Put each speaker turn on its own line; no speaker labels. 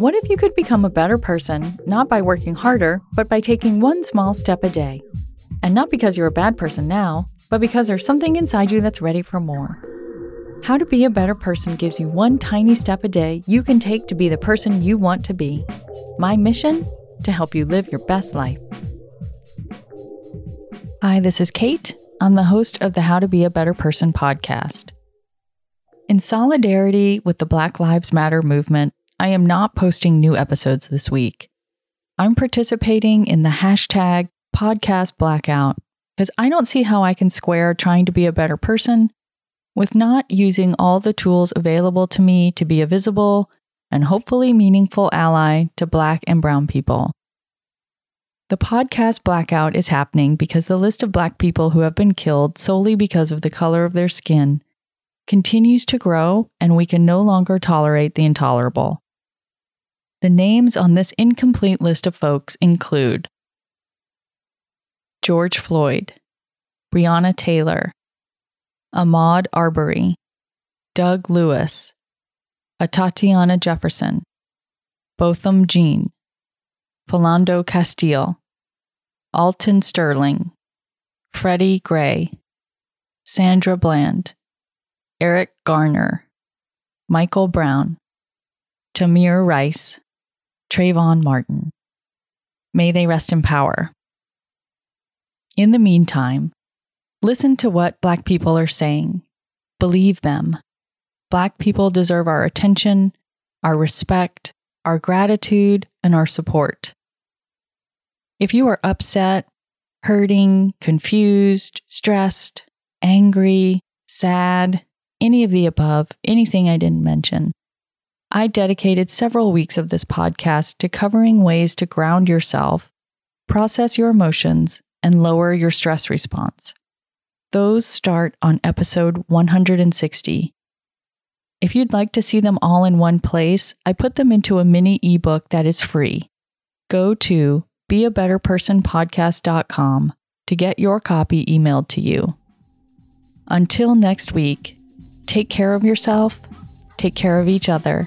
What if you could become a better person, not by working harder, but by taking one small step a day? And not because you're a bad person now, but because there's something inside you that's ready for more. How to Be a Better Person gives you one tiny step a day you can take to be the person you want to be. My mission? To help you live your best life. Hi, this is Kate. I'm the host of the How to Be a Better Person podcast. In solidarity with the Black Lives Matter movement, I am not posting new episodes this week. I'm participating in the hashtag podcast blackout because I don't see how I can square trying to be a better person with not using all the tools available to me to be a visible and hopefully meaningful ally to Black and Brown people. The podcast blackout is happening because the list of Black people who have been killed solely because of the color of their skin continues to grow, and we can no longer tolerate the intolerable. The names on this incomplete list of folks include George Floyd, Breonna Taylor, Ahmaud Arbery, Doug Lewis, Atatiana Jefferson, Botham Jean, Philando Castile, Alton Sterling, Freddie Gray, Sandra Bland, Eric Garner, Michael Brown, Tamir Rice, Trayvon Martin. May they rest in power. In the meantime, listen to what Black people are saying. Believe them. Black people deserve our attention, our respect, our gratitude, and our support. If you are upset, hurting, confused, stressed, angry, sad, any of the above, anything I didn't mention, I dedicated several weeks of this podcast to covering ways to ground yourself, process your emotions, and lower your stress response. Those start on episode 160. If you'd like to see them all in one place, I put them into a mini ebook that is free. Go to beabetterpersonpodcast.com to get your copy emailed to you. Until next week, take care of yourself, take care of each other,